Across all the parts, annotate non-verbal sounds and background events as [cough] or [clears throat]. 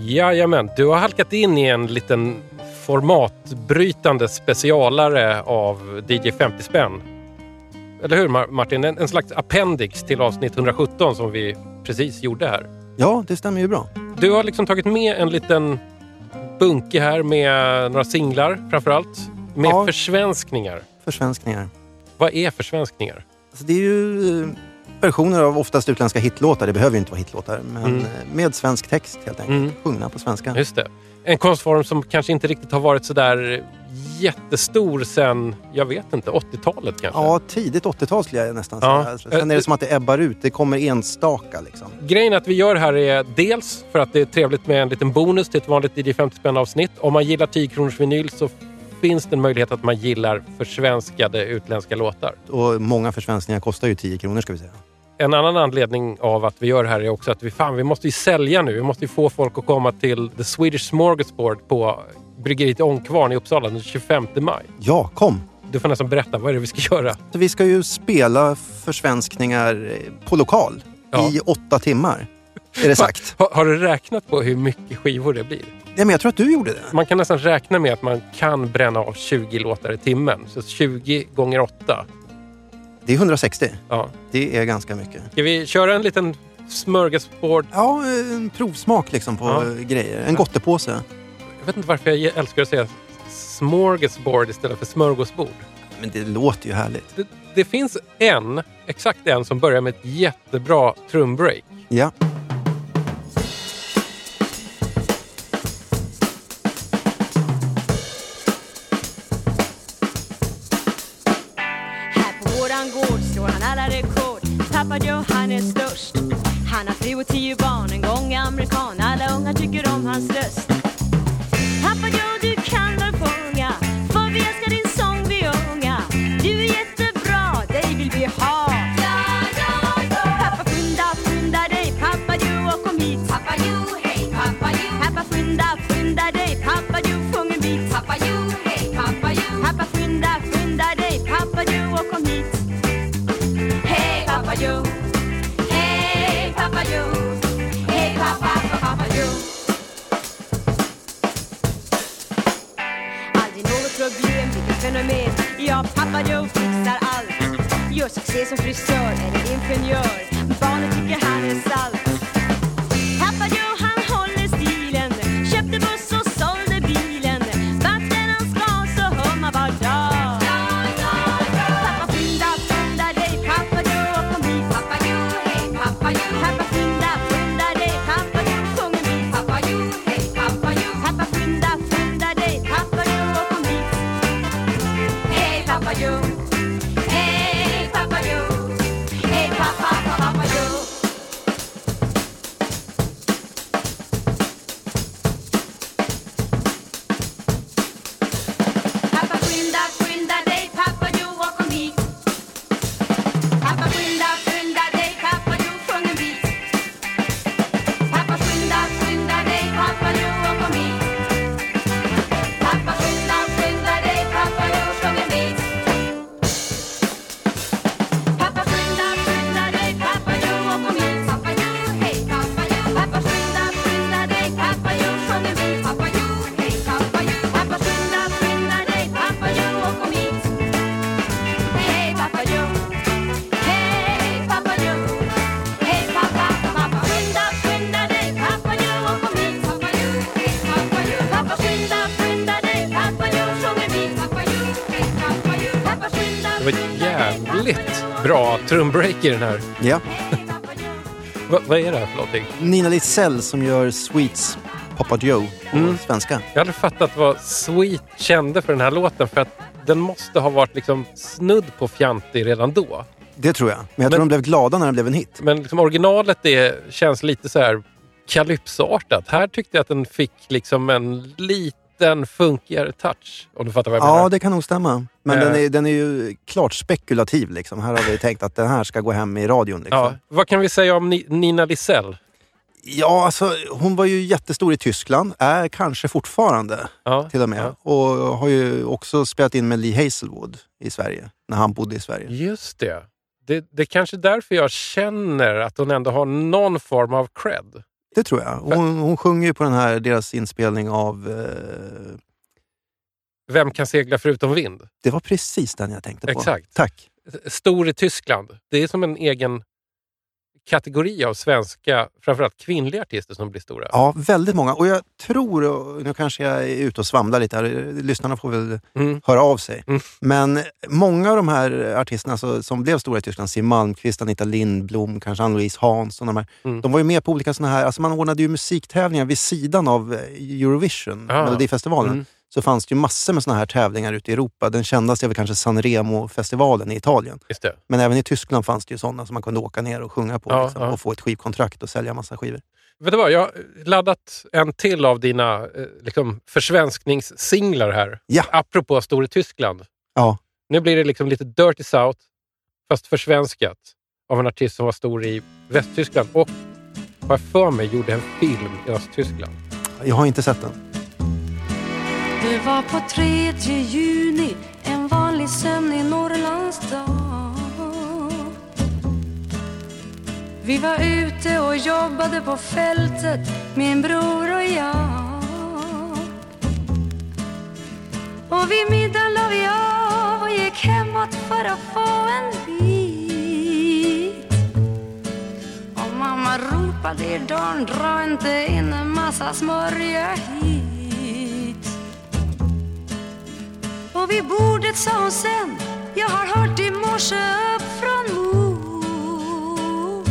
Jajamän, du har halkat in i en liten formatbrytande specialare av DJ 50 spänn. Eller hur Mar- Martin? En, en slags appendix till avsnitt 117 som vi precis gjorde här. Ja, det stämmer ju bra. Du har liksom tagit med en liten bunke här med några singlar framförallt. Med Ja. försvenskningar. Försvenskningar. Vad är försvenskningar? Alltså det är ju eh, versioner av oftast utländska hitlåtar. Det behöver ju inte vara hitlåtar. Men Mm. eh, med svensk text helt enkelt. Mm. Sjungna på svenska. Just det. En konstform som kanske inte riktigt har varit sådär jättestor sen, jag vet inte, 80-talet kanske? Ja, tidigt 80-tal skulle jag nästan Ja. säga. Alltså, Sen är det som att det ebbar ut. Det kommer enstaka liksom. Grejen att vi gör här är dels för att det är trevligt med en liten bonus till ett vanligt DJ 50 spänn avsnitt. Om man gillar 10 kronors vinyl så finns det en möjlighet att man gillar försvenskade utländska låtar. Och många försvenskningar kostar ju 10 kronor ska vi säga. En annan anledning av att vi gör det här är också att vi, fan, vi måste ju sälja nu. Vi måste ju få folk att komma till The Swedish Smorgasbord på bryggeriet Ångkvarn i Uppsala den 25 maj. Ja, kom! Du får nästan berätta, vad är det vi ska göra? Så vi ska ju spela försvenskningar på lokal Ja. i åtta timmar. Är det sagt. Har, har du räknat på hur mycket skivor det blir? Ja, men jag tror att du gjorde det. Man kan nästan räkna med att man kan bränna av 20 låtar i timmen. Så 20 gånger 8. Det är 160. Ja. Det är ganska mycket. Ska vi köra en liten smörgåsbord? Ja, en provsmak liksom på Ja. grejer. En gottepåse. Jag vet inte varför jag älskar att säga smorgasbord istället för smörgåsbord. Men det låter ju härligt. Det, det finns en, exakt en, som börjar med ett jättebra trumbreak. Ja. Som frisör eller ingenjör. Barnen tycker han är jävligt bra trumbreak i den här. ja. [laughs] Va, vad är det här för någonting? Nina Lisell som gör Sweets Papa Joe på Mm. svenska. Jag aldrig fattat vad Sweet kände för den här låten för att den måste ha varit liksom snudd på fjantig redan då. Det tror jag. Men jag tror Men- de blev glada när den blev en hit. Men liksom originalet är, känns lite så här kalypsoartat. Här tyckte jag att den fick liksom en liten funkigare touch. Om du fattar vad jag Ja, menar. det kan nog stämma. Men Eh. den, är, den är ju klart spekulativ. Liksom. Här har vi tänkt att den här ska gå hem i radion. Liksom. Ja. Vad kan vi säga om Ni- Nina Lisell? Ja, alltså hon var ju jättestor i Tyskland. Är kanske fortfarande Ja. till och med. Ja. Och har ju också spelat in med Lee Hazelwood i Sverige. När han bodde i Sverige. Just det. det. Det är kanske därför jag känner att hon ändå har någon form av cred. Det tror jag. Hon, hon sjunger ju på den här, deras inspelning av... Eh, Vem kan segla förutom vind? det var precis den jag tänkte på. Exakt. Tack. Stor i Tyskland. Det är som en egen kategori av svenska, framförallt kvinnliga artister som blir stora. Ja, väldigt många. Och jag tror, och nu kanske jag är ute och svamlar lite här, lyssnarna får väl Mm. höra av sig. Mm. Men många av de här artisterna så, som blev stora i Tyskland, Siw Malmkvist, Anita Lindblom, kanske Ann-Louise Hansson, de, här, Mm. de var ju med på olika såna här, alltså man ordnade ju musiktävlingar vid sidan av Eurovision, Ah. Melodifestivalen. Mm. Så fanns det ju massor med såna här tävlingar ute i Europa. Den kändaste är väl kanske Sanremo-festivalen i Italien. Just det. Men även i Tyskland fanns det ju sådana som man kunde åka ner och sjunga på Ja, liksom, ja. och få ett skivkontrakt och sälja massa skivor. Vet du vad, jag har laddat en till av dina eh, liksom, försvenskningssinglar här. Ja. Apropå Stor i Tyskland. Ja. Nu blir det liksom lite Dirty South, fast försvenskat, av en artist som var stor i Västtyskland och, har jag för mig, gjorde en film i Östtyskland. Jag har inte sett den. Det var på tredje juni, en vanlig sömnig Norrlandsdag. Vi var ute och jobbade på fältet, min bror och jag. Och vid middagen la vi av och gick hemåt för att få en bit. Och mamma ropade i dörren, dra inte in en massa smörja hit. Och vid bordet sa hon sen Jag har hört i morse upp från mor.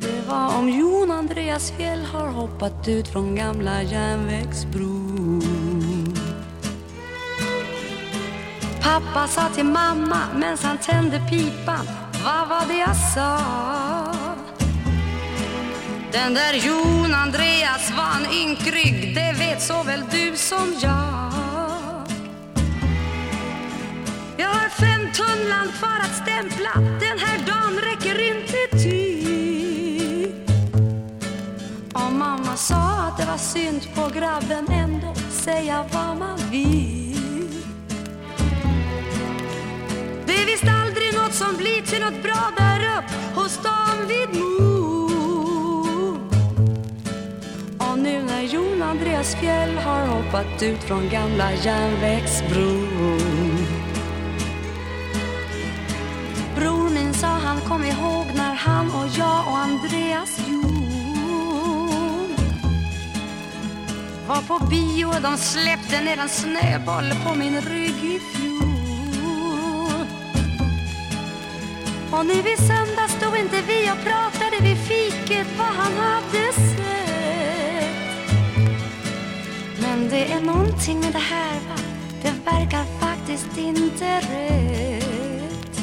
Det var om Jon Andreas Fjäll har hoppat ut från gamla järnvägsbron. Pappa sa till mamma medan han tände pipan Vad var det jag sa? Den där Jon Andreas var en ynkrygg Det vet såväl du som jag. Fem tunnland kvar att stämpla. Den här dagen räcker inte till. Och mamma sa att det var synd på grabben ändå Säga vad man vill. Det är visst aldrig något som blir till något bra där upp Hos dem vid Mo Och nu när Jon Andreas Fjäll har hoppat ut från gamla järnvägsbron. Var på bio och de släppte ner en snöboll på min rygg i fjol. Och nu i söndag stod inte vi och pratade vid fiket vad han hade sett. Men det är någonting med det här va, det verkar faktiskt inte rätt.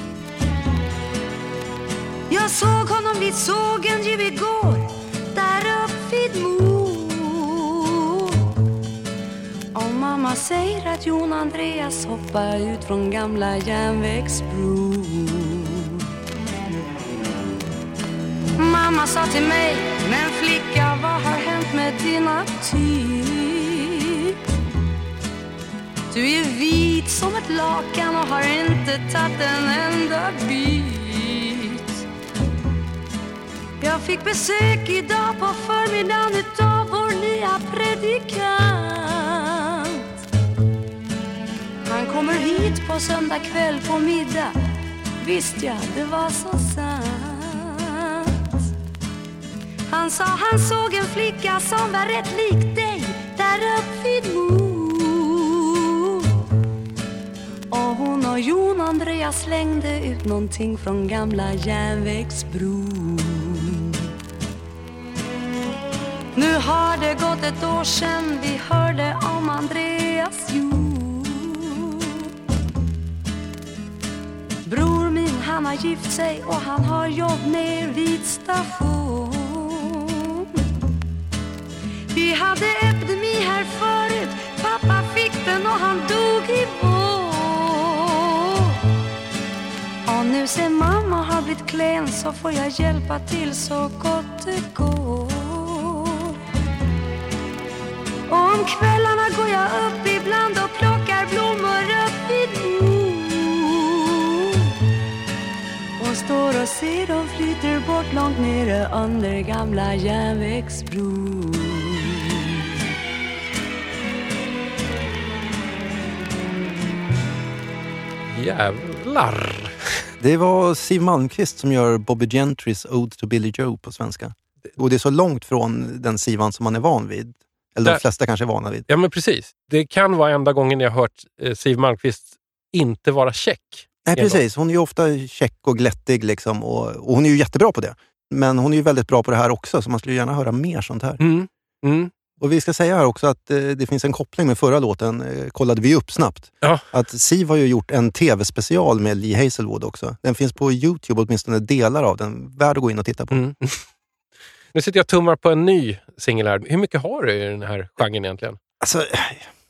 Jag såg honom vid sågen ju igår, där upp vid mor mamma säger att Jon Andreas hoppar ut från gamla järnvägsbron. Mamma sa till mig, men flicka vad har hänt med din aptit? Du är vit som ett lakan och har inte tagit en enda bit. Jag fick besök idag på förmiddagen utav vår nya predikant. Kommer hit på söndag kväll på middag. Visst ja, det var så sant. Han sa han såg en flicka som var rätt lik dig där upp vid Mo. Och hon och Jon Andreas slängde ut någonting från gamla järnvägsbron. Nu har det gått ett år sedan vi hörde om Andreas Jon. Han har gift sig och han har jobb ner vid station. Vi hade epidemi här förut, pappa fick den och han dog i vår. Och nu sen mamma har blivit klen så får jag hjälpa till så gott det går. Och om kvällarna går jag upp ibland Och står Jag ser dem flyter bort långt nere under gamla järnvägsbron Jävlar! Det var Siw Malmkvist som gör Bobby Gentrys Ode to Billy Joe på svenska. Och det är så långt från den Sivan som man är van vid. Eller Där- de flesta kanske är vana vid. Ja, men precis. Det kan vara enda gången jag har hört eh, Siw Malmkvist inte vara check. Nej, precis. Hon är ju ofta käck och glättig liksom, och, och hon är ju jättebra på det. Men hon är ju väldigt bra på det här också, så man skulle gärna höra mer sånt här. Mm. Mm. Och vi ska säga här också att eh, det finns en koppling med förra låten, eh, kollade vi upp snabbt. Ja. Att Siv har ju gjort en tv-special med Lee Hazelwood också. Den finns på Youtube, åtminstone delar av den. Värd att gå in och titta på. Mm. [laughs] Nu sitter jag och tummar på en ny singel här. Hur mycket har du i den här genren egentligen? Alltså,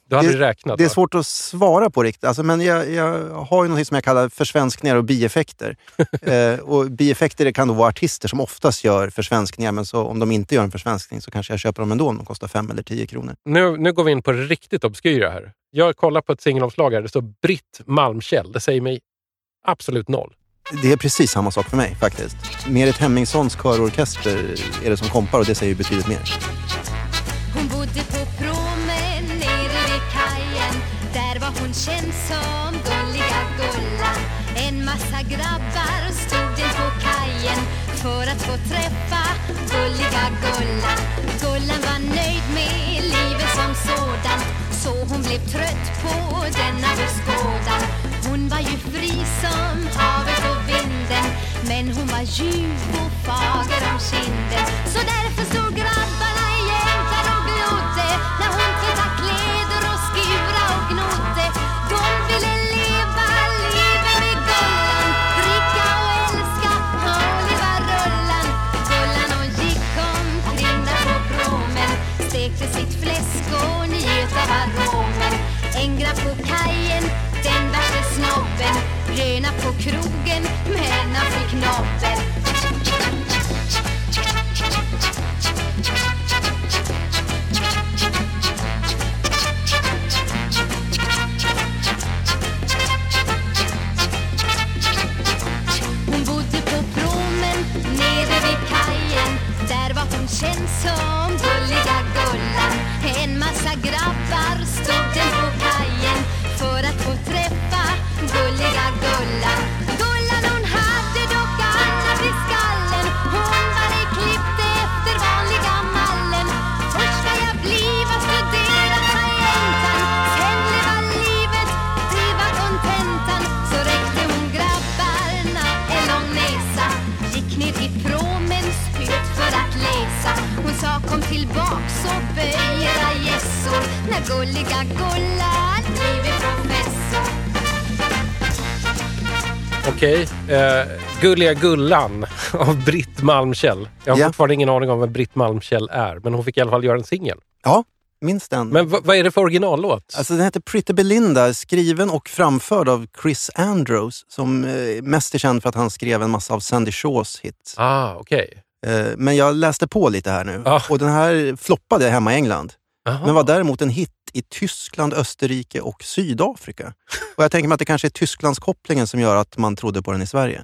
Du har aldrig räknat? det är va? svårt att svara på riktigt, alltså, men jag, jag har ju något som jag kallar försvenskningar och bieffekter. [laughs] eh, och bieffekter det kan då vara artister som oftast gör försvenskningar, men så om de inte gör en försvenskning så kanske jag köper dem ändå om de kostar fem eller tio kronor. Nu, nu går vi in på det riktigt obskyra här. Jag kollar på ett singelomslag här. Det står Britt Malmkäll. Det säger mig absolut noll. Det är precis samma sak för mig faktiskt. Merit Hemmingssons körorkester är det som kompar och det säger ju betydligt mer. Hon känd som gulliga Gullan. En massa grabbar stod den på kajen För att få träffa gulliga Gullan. Gullan var nöjd med livet som sådan Så hon blev trött på denna beskådan Hon var ju fri som havet och vinden Men hon var ljuv och fager om kinden. Så därför stod grabbarna på kajen, den värsta snobben. Röna på krogen, men han fick nobben När gulliga Gullan blivit professor Okej. Eh, Gulliga Gullan av Britt Malmkäll. Jag har Ja. fortfarande ingen aning om vem Britt Malmkäll är, men hon fick i alla fall göra en singel. Ja, minst den. Men vad- vad är det för originallåt? Alltså den heter Pretty Belinda, skriven och framförd av Chris Andrews som eh, mest är känd för att han skrev en massa av Sandy Shaws hits. ah, okej. Eh, men jag läste på lite här nu Ja. och den här floppade hemma i England. Aha. Men var däremot en hit i Tyskland, Österrike och Sydafrika. Och jag tänker mig att det kanske är Tysklandskopplingen som gör att man trodde på den i Sverige.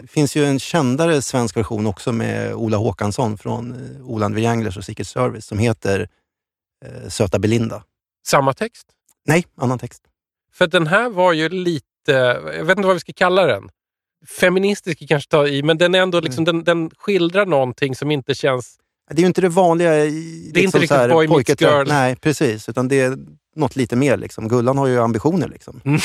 Det finns ju en kändare svensk version också med Ola Håkansson från eh, Oland Trianglers och Secret Service som heter eh, Söta Belinda. Samma text? Nej, annan text. För den här var ju lite, jag vet inte vad vi ska kalla den. Feministisk kanske ta i, men den är ändå liksom, Mm. den, den skildrar någonting som inte känns... Det är ju inte det vanliga... Det är inte liksom riktigt så här boy meets girl. Nej, precis. Utan det är något lite mer. Liksom. Gullan har ju ambitioner. Liksom. Mm.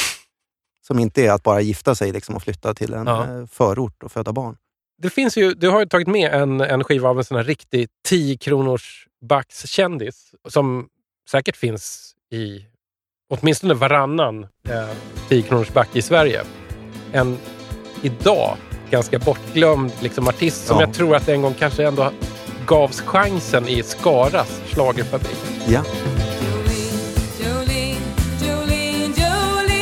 Som inte är att bara gifta sig liksom, och flytta till en Ja. eh, förort och föda barn. Det finns ju, du har ju tagit med en, en skiva av en sån här riktig 10 kronors kändis som säkert finns i åtminstone varannan eh, 10 kronors i Sverige. En idag ganska bortglömd liksom, artist som Ja. jag tror att en gång kanske ändå gavs chansen i Skaras schlagerfabrik. Ja. Jolene, Jolene, Jolene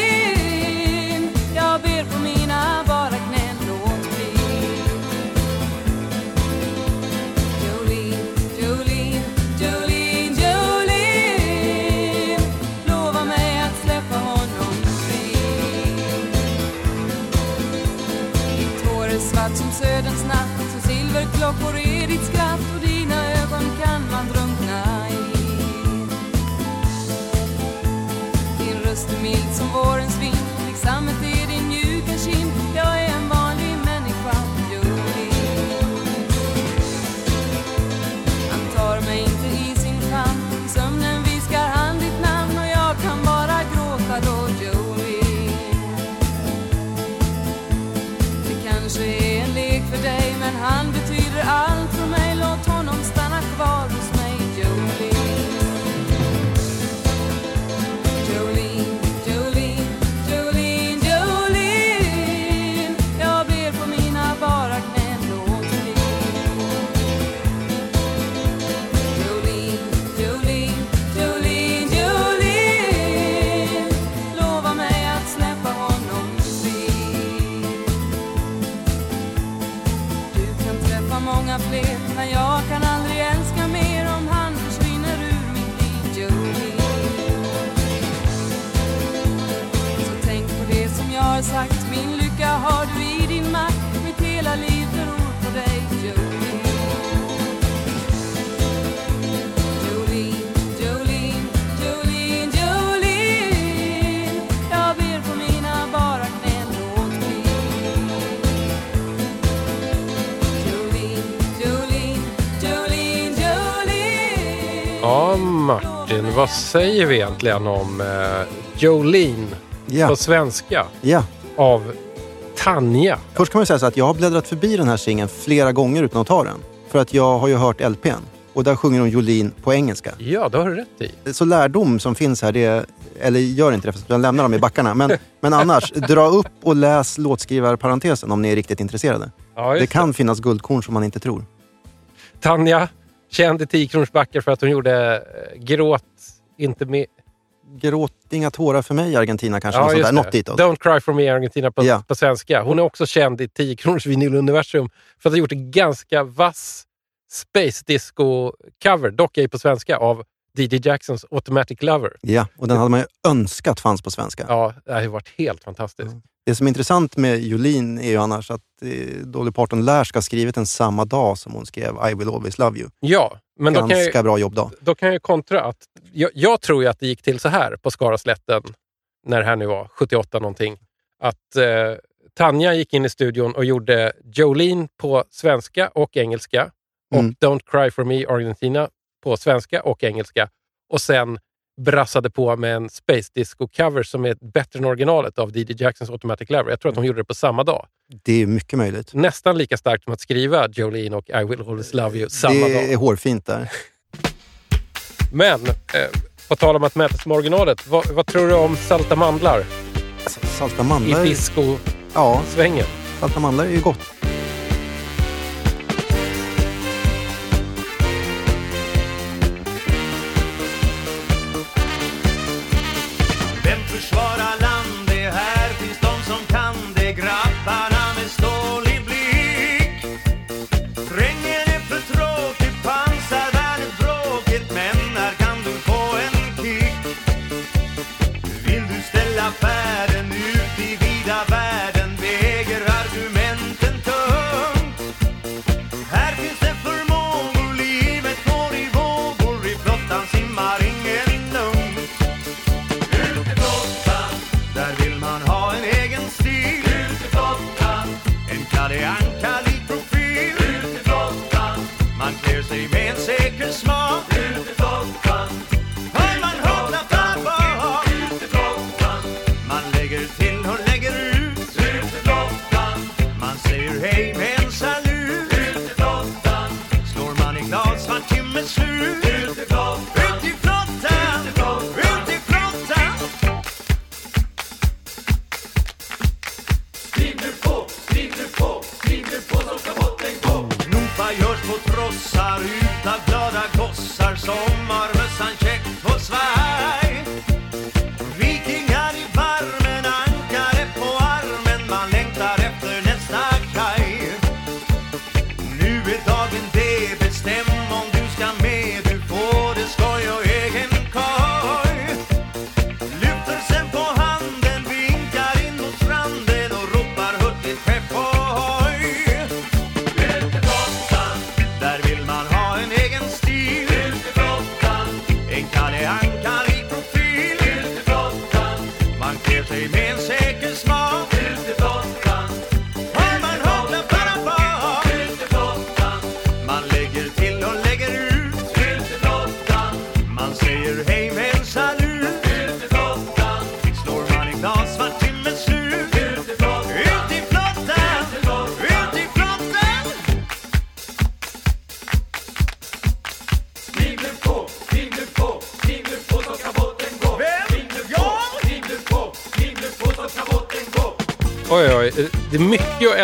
Jag ber har sagt Min lycka har du i din makt. Mitt hela liv beror på dig Jolene. Jolene, Jolene, Jolene, Jolene Jag ber på mina bara knän Låt bli Jolene, Jolene, Jolene, Jolene. Ja, Martin, vad säger vi egentligen om eh, Jolene? Ja, på svenska ja. av Tanja? Först kan man säga så att jag har bläddrat förbi den här singeln flera gånger utan att ta den. För att jag har ju hört LPn och där sjunger hon Jolene på engelska. Ja, det har du rätt i. Så lärdom som finns här, det är, eller gör inte det, för lämnar dem i backarna. Men, [laughs] men annars, dra upp och läs låtskrivarparentesen om ni är riktigt intresserade. Ja, Det kan finnas guldkorn som man inte tror. Tanja, känd i 10 kronors backar för att hon gjorde eh, Gråt inte med... Gråt inga tårar för mig Argentina kanske. något, sånt där. något ditåt. Don't cry for me Argentina på, Ja. på svenska. Hon är också känd i 10 kronors vinyluniversum för att ha gjort en ganska vass space disco-cover, dock ej på svenska, av DJ Jacksons Automatic Lover. Ja, och den hade man ju önskat fanns på svenska. Ja, det har ju varit helt fantastiskt. Det som är intressant med Jolene är ju annars att eh, Dolly Parton lär ska ha skrivit den samma dag som hon skrev I will always love you. Ja, men då kan, Ganska jag, bra jobb då. då kan jag kontra att jag, jag tror ju att det gick till så här på Skaraslätten, när det här nu var, 78 någonting, att eh, Tanja gick in i studion och gjorde Jolene på svenska och engelska och Mm. Don't cry for me Argentina på svenska och engelska och sen brassade på med en Space Disco-cover som är bättre än originalet av DJ Jacksons Automatic Lover. Jag tror att hon gjorde det på samma dag. Det är mycket möjligt. Nästan lika starkt som att skriva Jolene och I will always love you samma det dag. är hårfint där. [laughs] Men, eh, på tal om att mäta med originalet, vad, vad tror du om salta mandlar Alltså, salta i mandlar, disco-svängen? ja, salta mandlar är ju gott.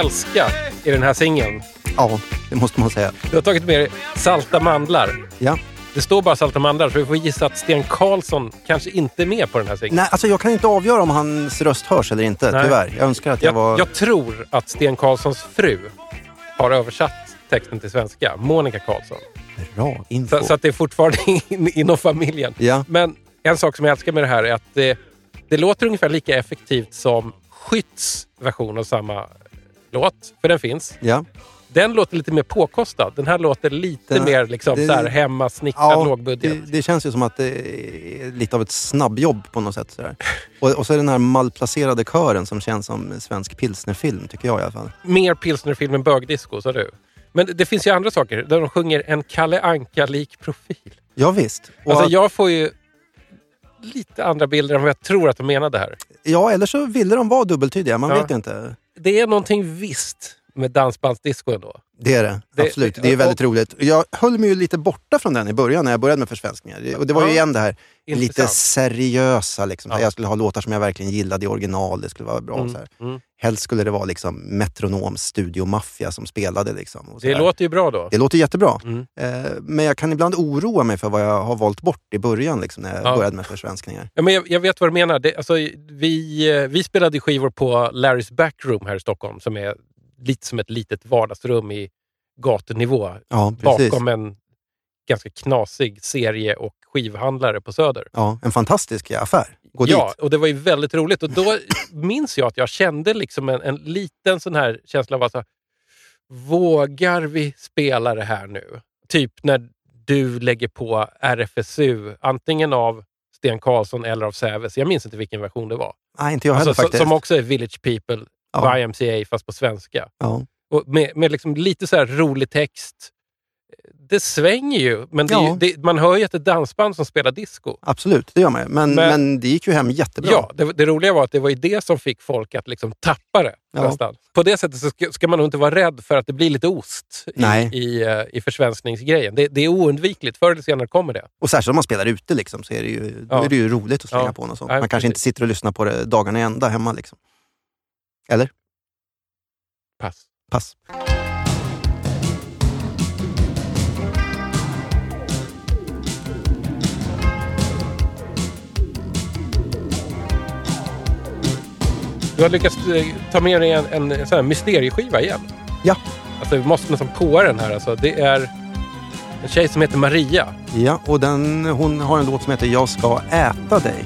Älska i den här singeln. Ja, det måste man säga. Du har tagit med dig salta mandlar. Ja. Det står bara salta mandlar, så vi får gissa att Sten Karlsson kanske inte är med på den här singeln. Nej, alltså jag kan inte avgöra om hans röst hörs eller inte, Nej. tyvärr. Jag önskar att jag, Jag, var... jag tror att Sten Karlssons fru har översatt texten till svenska. Monica Karlsson. Bra info. Så, så att det är fortfarande [laughs] in, inom familjen. Ja. Men en sak som jag älskar med det här är att det, det låter ungefär lika effektivt som Skytts version av samma låt, för den finns. Ja. Den låter lite mer påkostad. Den här låter lite Den- mer liksom det- så här hemmasnickrad lågbudget. det, det känns ju som att det är lite av ett snabbjobb på något sätt. Sådär. Och, och så är den här malplacerade kören som känns som svensk pilsnerfilm, tycker jag i alla fall. Mer pilsnerfilm än bögdisco, sa du. Men det finns ju andra saker där de sjunger en Kalle Anka-lik profil. Ja, visst. Och Alltså att- jag får ju lite andra bilder än vad jag tror att de menade här. Ja, eller så ville de vara dubbeltydiga, man Ja. vet inte. Det är någonting visst med dansbandsdisco ändå. Det är det, Det- absolut. Det är och- väldigt roligt. Jag höll mig ju lite borta från den i början när jag började med försvenskningar. Och det var ju igen det här lite Intressant. seriösa. Liksom. Ja. Jag skulle ha låtar som jag verkligen gillade i original. Det skulle vara bra. Mm, Så här. mm. Helst skulle det vara liksom metronom, studio, maffia som spelade. Liksom, och Det där. låter ju bra då. det låter jättebra. Mm. Eh, men jag kan ibland oroa mig för vad jag har valt bort i början liksom, när jag Ja. började med försvenskningar. Ja, men jag, jag vet vad du menar. Det, alltså, vi, eh, vi spelade skivor på Larrys Backroom här i Stockholm som är lite som ett litet vardagsrum i gatunivå Ja, bakom en ganska knasig serie och skivhandlare på Söder. Ja, en fantastisk affär. Gå ja, dit. och det var ju väldigt roligt. Och då [clears throat] minns jag att jag kände liksom en, en liten sån här känsla av att så här, vågar vi spela det här nu? Typ när du lägger på RFSU, antingen av Sten Karlsson eller av Säves. Jag minns inte vilken version det var. Nej, inte jag heller Alltså, så- faktiskt. som också är Village People, Ja. YMCA fast på svenska. ja. Och med med liksom lite så rolig text. Det svänger ju, men det Ja. ju, det, man hör ju att det är dansband som spelar disco. Absolut, det gör man ju. Men, men, Men- det gick ju hem jättebra. Ja, det, det roliga var att det var ju det som fick folk att liksom tappa det. Ja. Nästan. På det sättet så ska, ska man nog inte vara rädd för att det blir lite ost i, Nej. i, eh, i försvenskningsgrejen. Det, det är oundvikligt. Förr eller senare kommer det. Och särskilt om man spelar ute liksom, så är det ju, Ja. är det ju roligt att slänga på något sånt. Man kanske inte sitter och lyssnar på det dagarna i ända hemma. Liksom. Eller? Pass. Pass. Du har lyckats eh, ta med dig en, en, en sån här mysterieskiva igen. Ja. Alltså, vi måste nästan påa den här. Alltså. Det är en tjej som heter Maria. Ja, och den, hon har en låt som heter Jag ska äta dig.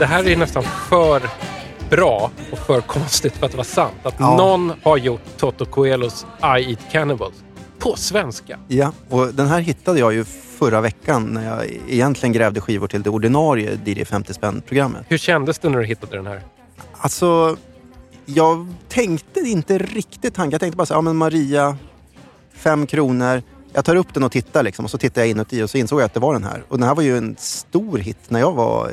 Det här är nästan för bra och för konstigt för att vara sant. Att Ja. någon har gjort Toto Coelhos I Eat Cannibals på svenska. Ja, och den här hittade jag ju förra veckan när jag egentligen grävde skivor till det ordinarie DJ 50 spänn-programmet. Hur kändes det när du hittade den här? Alltså, jag tänkte inte riktigt tanken. Jag tänkte bara så här, ja men Maria, fem kronor. Jag tar upp den och tittar liksom och så tittar jag inuti och så insåg jag att det var den här. Och den här var ju en stor hit när jag var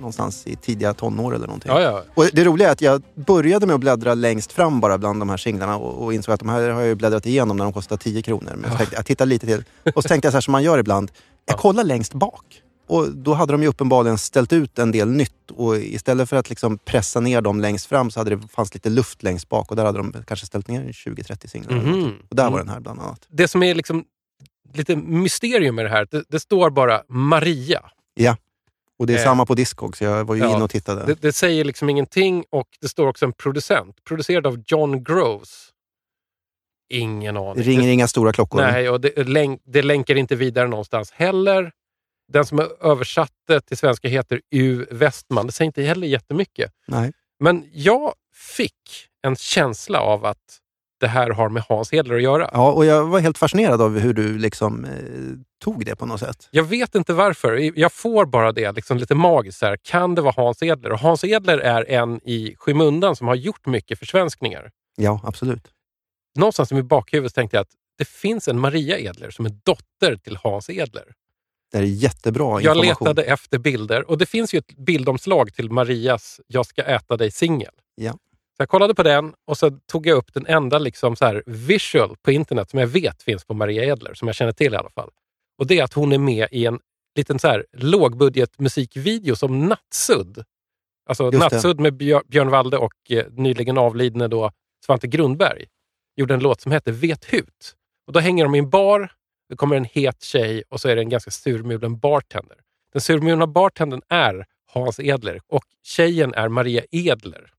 någonstans i tidiga tonår eller någonting. Ja, ja. Och det roliga är att jag började med att bläddra längst fram bara bland de här singlarna och, och insåg att de här har jag ju bläddrat igenom när de kostar 10 kronor. Men så tänkte, jag tittar lite till. Och så tänkte jag så här som man gör ibland. Jag kollar längst bak. Och då hade de ju uppenbarligen ställt ut en del nytt och istället för att liksom pressa ner dem längst fram så hade det fanns lite luft längst bak och där hade de kanske ställt ner 20-30 singlar. någonting. Och där var Mm. den här bland annat. Det som är liksom lite mysterium med det här, det, det står bara Maria. Ja. Och det är Eh. samma på Discog så jag var ju Ja. inne och tittade. Det, det säger liksom ingenting och det står också en producent. Producerad av John Groves. Ingen Det aning. ringer inga stora klockor. Nej, och det, länk, det länkar inte vidare någonstans heller. Den som har översatt det till svenska heter U. Westman. Det säger inte heller jättemycket. Nej. Men jag fick en känsla av att det här har med Hans Hedler att göra. Ja, och jag var helt fascinerad av hur du liksom eh, tog det på något sätt. Jag vet inte varför. Jag får bara det liksom lite magiskt. Här. Kan det vara Hans Edler? Och Hans Edler är en i skymundan som har gjort mycket försvenskningar. Ja, absolut. Någonstans i mitt bakhuvud tänkte jag att det finns en Maria Edler som är dotter till Hans Edler. Det är jättebra Jag information. letade efter bilder och det finns ju ett bildomslag till Marias Jag ska äta dig singel. Ja. Jag kollade på den och så tog jag upp den enda liksom så här visual på internet som jag vet finns på Maria Edler, som jag känner till i alla fall. Och det är att hon är med i en liten så här lågbudget musikvideo som Nattsudd. Alltså Just det. Nattsudd med Björ- Björn Walde och eh, nyligen avlidne då Svante Grundberg gjorde en låt som heter Vet hut. Och då hänger de i en bar, det kommer en het tjej och så är det en ganska surmulen bartender. Den surmulna bartendern är Hans Edler och tjejen är Maria Edler.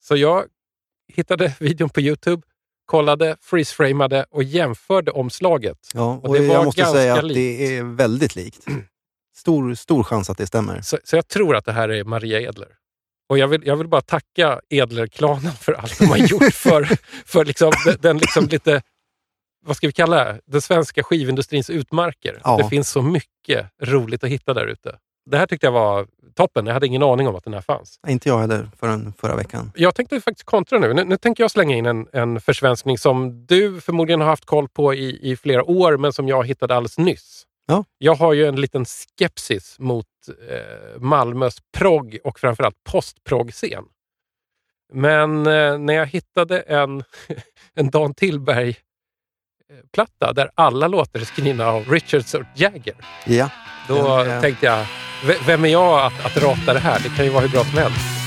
Så jag hittade [laughs] videon på Youtube, kollade, freeze-framade och jämförde omslaget. Ja, Och och det var jag måste ganska säga att likt. det är väldigt likt. [clears throat] Stor, stor chans att det stämmer. Så, så jag tror att det här är Maria Edler. Och jag vill, jag vill bara tacka Edler-klanen för allt de har gjort [laughs] för, för liksom, den, den liksom lite, vad ska vi kalla det, den svenska skivindustrins utmarker. Ja. Det finns så mycket roligt att hitta där ute. Det här tyckte jag var toppen. Jag hade ingen aning om att den här fanns. Inte jag heller förrän förra veckan. Jag tänkte faktiskt kontra nu. Nu, nu tänker jag slänga in en, en försvenskning som du förmodligen har haft koll på i, i flera år, men som jag hittade alldeles nyss. Ja. Jag har ju en liten skepsis mot eh, Malmös progg och framförallt postprogg-scen. Men eh, när jag hittade en, [laughs] en Dan Tillberg-platta där alla låtar är skrivna av Richards och Jagger, Ja, då Den är- tänkte jag, "V- vem är jag att, att rata det här? Det kan ju vara hur bra som helst.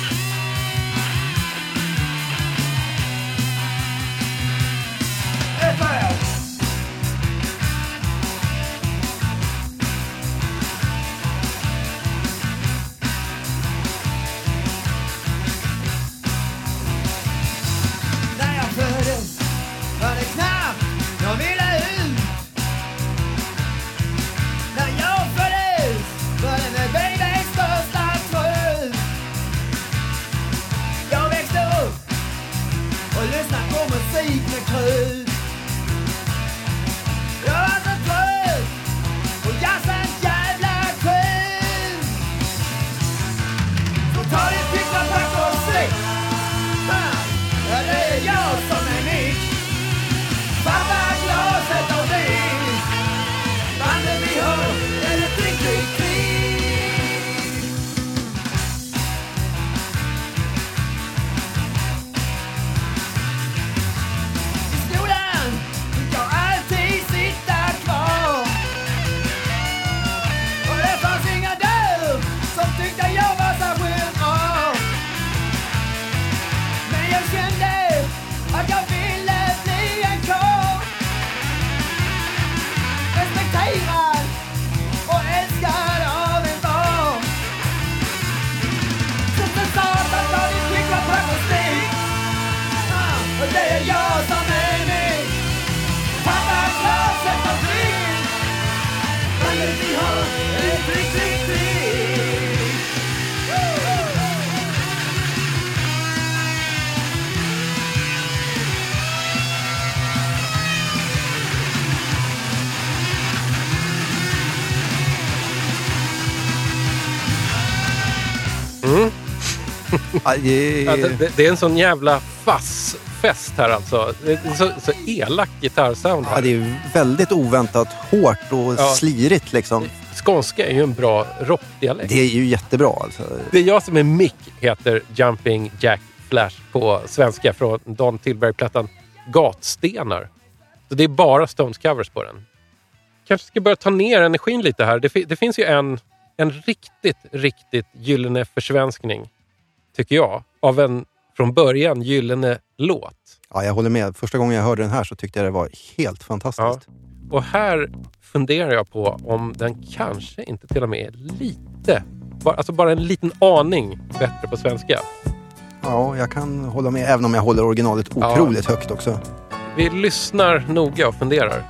Ah, Aj, det, det, är en sån jävla Fass-fest här alltså. Det är så, så elak gitarrsound. Här. Ja, det är väldigt oväntat hårt och ja. slirigt liksom. Skånska är ju en bra rockdialekt. Det är ju jättebra alltså. Det är jag som är Mick, heter Jumping Jack Flash på svenska från Don Tillberg-plattan Gatstenar. Så det är bara Stones-covers på den. Kanske ska börja ta ner energin lite här. Det, det finns ju en, en riktigt, riktigt gyllene försvenskning tycker jag, av en från början gyllene låt. Ja, jag håller med. Första gången jag hörde den här så tyckte jag det var helt fantastiskt. Ja. Och här funderar jag på om den kanske inte till och med är lite, alltså bara en liten aning bättre på svenska. Ja, jag kan hålla med, även om jag håller originalet otroligt ja. högt också. Vi lyssnar noga och funderar.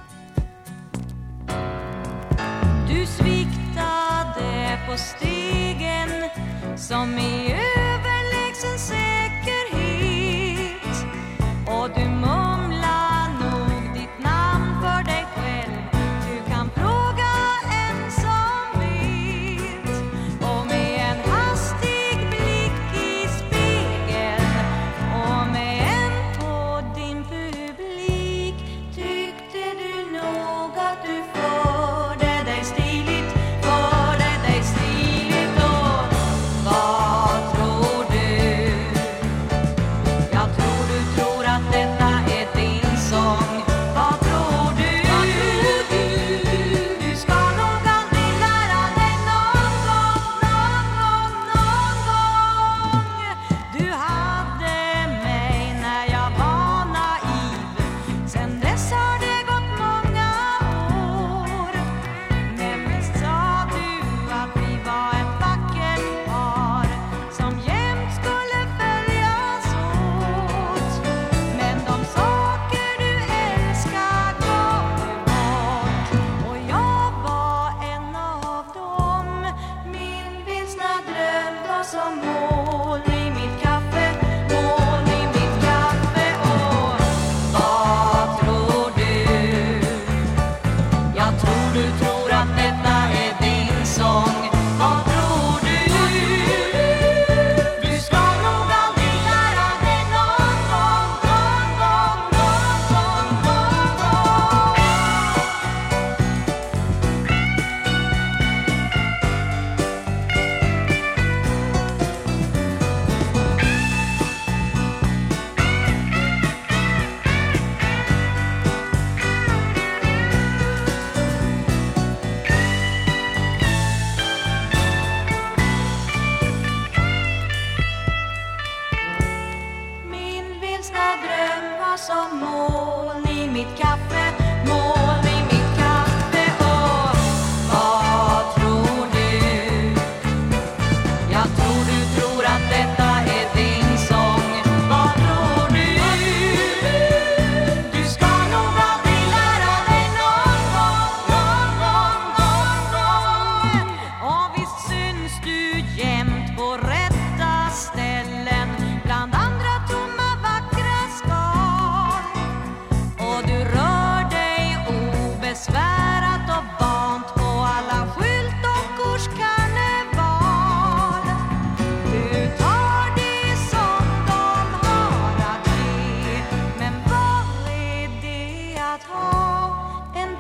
Du sviktade på stegen som i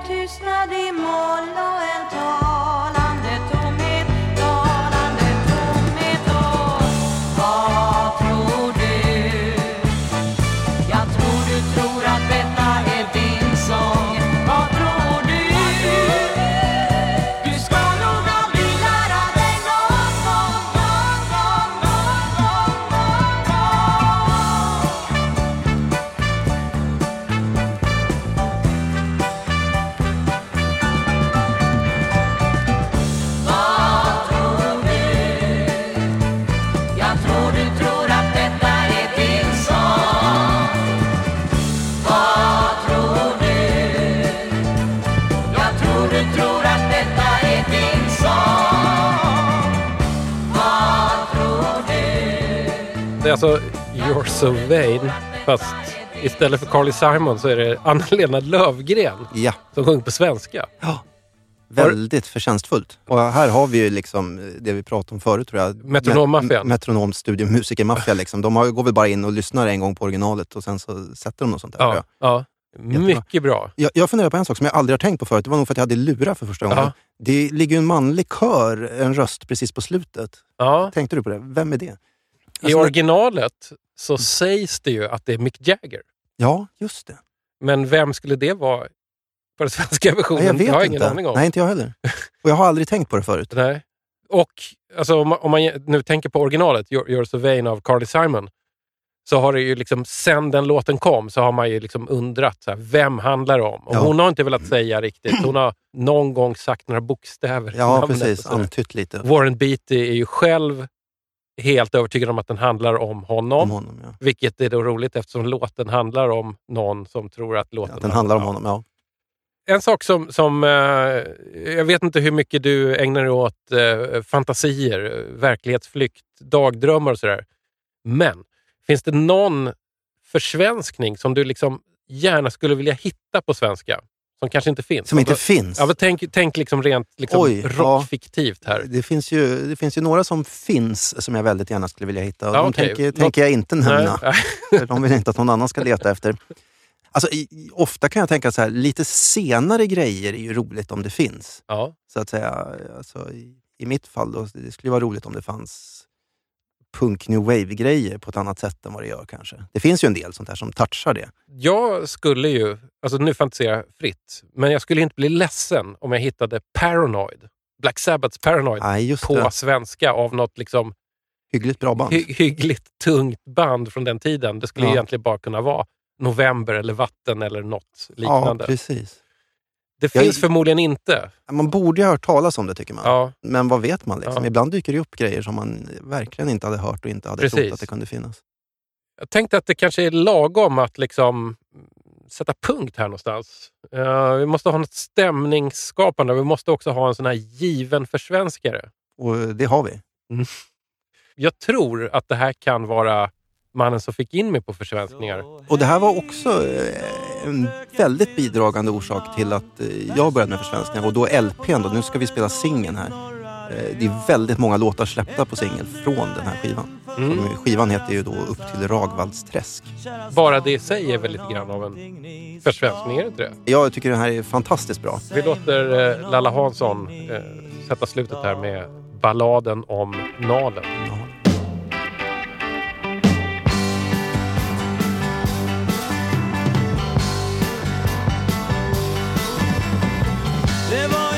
tystnad i moln och en tår alltså You're so vain, fast istället för Carly Simon så är det Anna-Lena Lövgren Ja, som sjunger på svenska. ja. Väldigt förtjänstfullt. Och här har vi ju liksom eh, det vi pratade om förut, tror jag. Metronommaffian. Me- Metronomstudion, musikermaffia. Liksom. De går väl bara in och lyssnar en gång på originalet och sen så sätter de något sånt där. tror Ja, Jag. ja. Mycket bra. Jag, jag funderar på en sak som jag aldrig har tänkt på förut. Det var nog för att jag hade lura för första gången. Ja. Det ligger ju en manlig kör, en röst, precis på slutet. Ja. Tänkte du på det? Vem är det? I Alltså, originalet så sägs det ju att det är Mick Jagger. Ja, just det. Men vem skulle det vara på den svenska versionen? Nej, jag vet har inte. ingen aning om. Nej, inte jag heller. Och jag har aldrig tänkt på det förut. [laughs] Nej. Och alltså, om, man, om man nu tänker på originalet, You're, You're so vain av Carly Simon, så har det ju liksom, sen den låten kom, så har man ju liksom undrat, så här, vem handlar det om? Och Ja. hon har inte velat säga riktigt. Hon har någon gång sagt några bokstäver. Ja, precis. Antytt lite Warren Beatty är ju själv helt övertygad om att den handlar om honom. om honom. Ja. Vilket är då roligt eftersom låten handlar om någon som tror att låten Att den handlar om honom, ja. En sak som, som eh, jag vet inte hur mycket du ägnar dig åt eh, fantasier, verklighetsflykt, dagdrömmar och sådär. Men finns det någon försvenskning som du liksom gärna skulle vilja hitta på svenska? Som kanske inte finns? Som inte Alltså, finns. Ja, men tänk, tänk liksom rent liksom Oj, ja. rockfiktivt här. Det finns, ju, det finns ju några som finns som jag väldigt gärna skulle vilja hitta. Och Ja, de okej. tänker, Något- tänker jag inte nämna. Nej, [laughs] För de vill inte att någon annan ska leta efter. Alltså, i- ofta kan jag tänka så här, lite senare grejer är ju roligt om det finns. ja. Så att säga. Alltså, i, I mitt fall, då, det skulle vara roligt om det fanns punk new wave-grejer på ett annat sätt än vad det gör kanske. Det finns ju en del sånt här som touchar det. Jag skulle ju, alltså nu fantiserar jag fritt, men jag skulle inte bli ledsen om jag hittade Paranoid. Black Sabbaths Paranoid Nej, på det. svenska av något liksom Hyggligt bra band. hy hyggligt tungt band från den tiden. Det skulle Ja. egentligen bara kunna vara November eller Vatten eller något ja, liknande. precis. det Jag- finns förmodligen inte. Man borde ju ha hört talas om det tycker man. Ja, Men vad vet man? Liksom? Ja. Ibland dyker det upp grejer som man verkligen inte hade hört och inte hade Precis. trott att det kunde finnas. jag tänkte att det kanske är lagom att liksom sätta punkt här någonstans. Eh, vi måste ha något stämningsskapande. Vi måste också ha en sån här given försvenskare. Och det har vi. Jag tror att det här kan vara mannen som fick in mig på försvenskningar. Och det här var också eh, en väldigt bidragande orsak till att eh, jag började med försvenskningar. Och då LPn, då, nu ska vi spela singeln här. Eh, Det är väldigt många låtar släppta på singel från den här skivan. Mm. Skivan heter ju då Upp till Ragvaldsträsk. Bara det i sig är väl lite grann av en försvenskning, är det inte det? Jag tycker den här är fantastiskt bra. Vi låter eh, Lalla Hansson eh, sätta slutet här med balladen om Nalen. Ja. Det var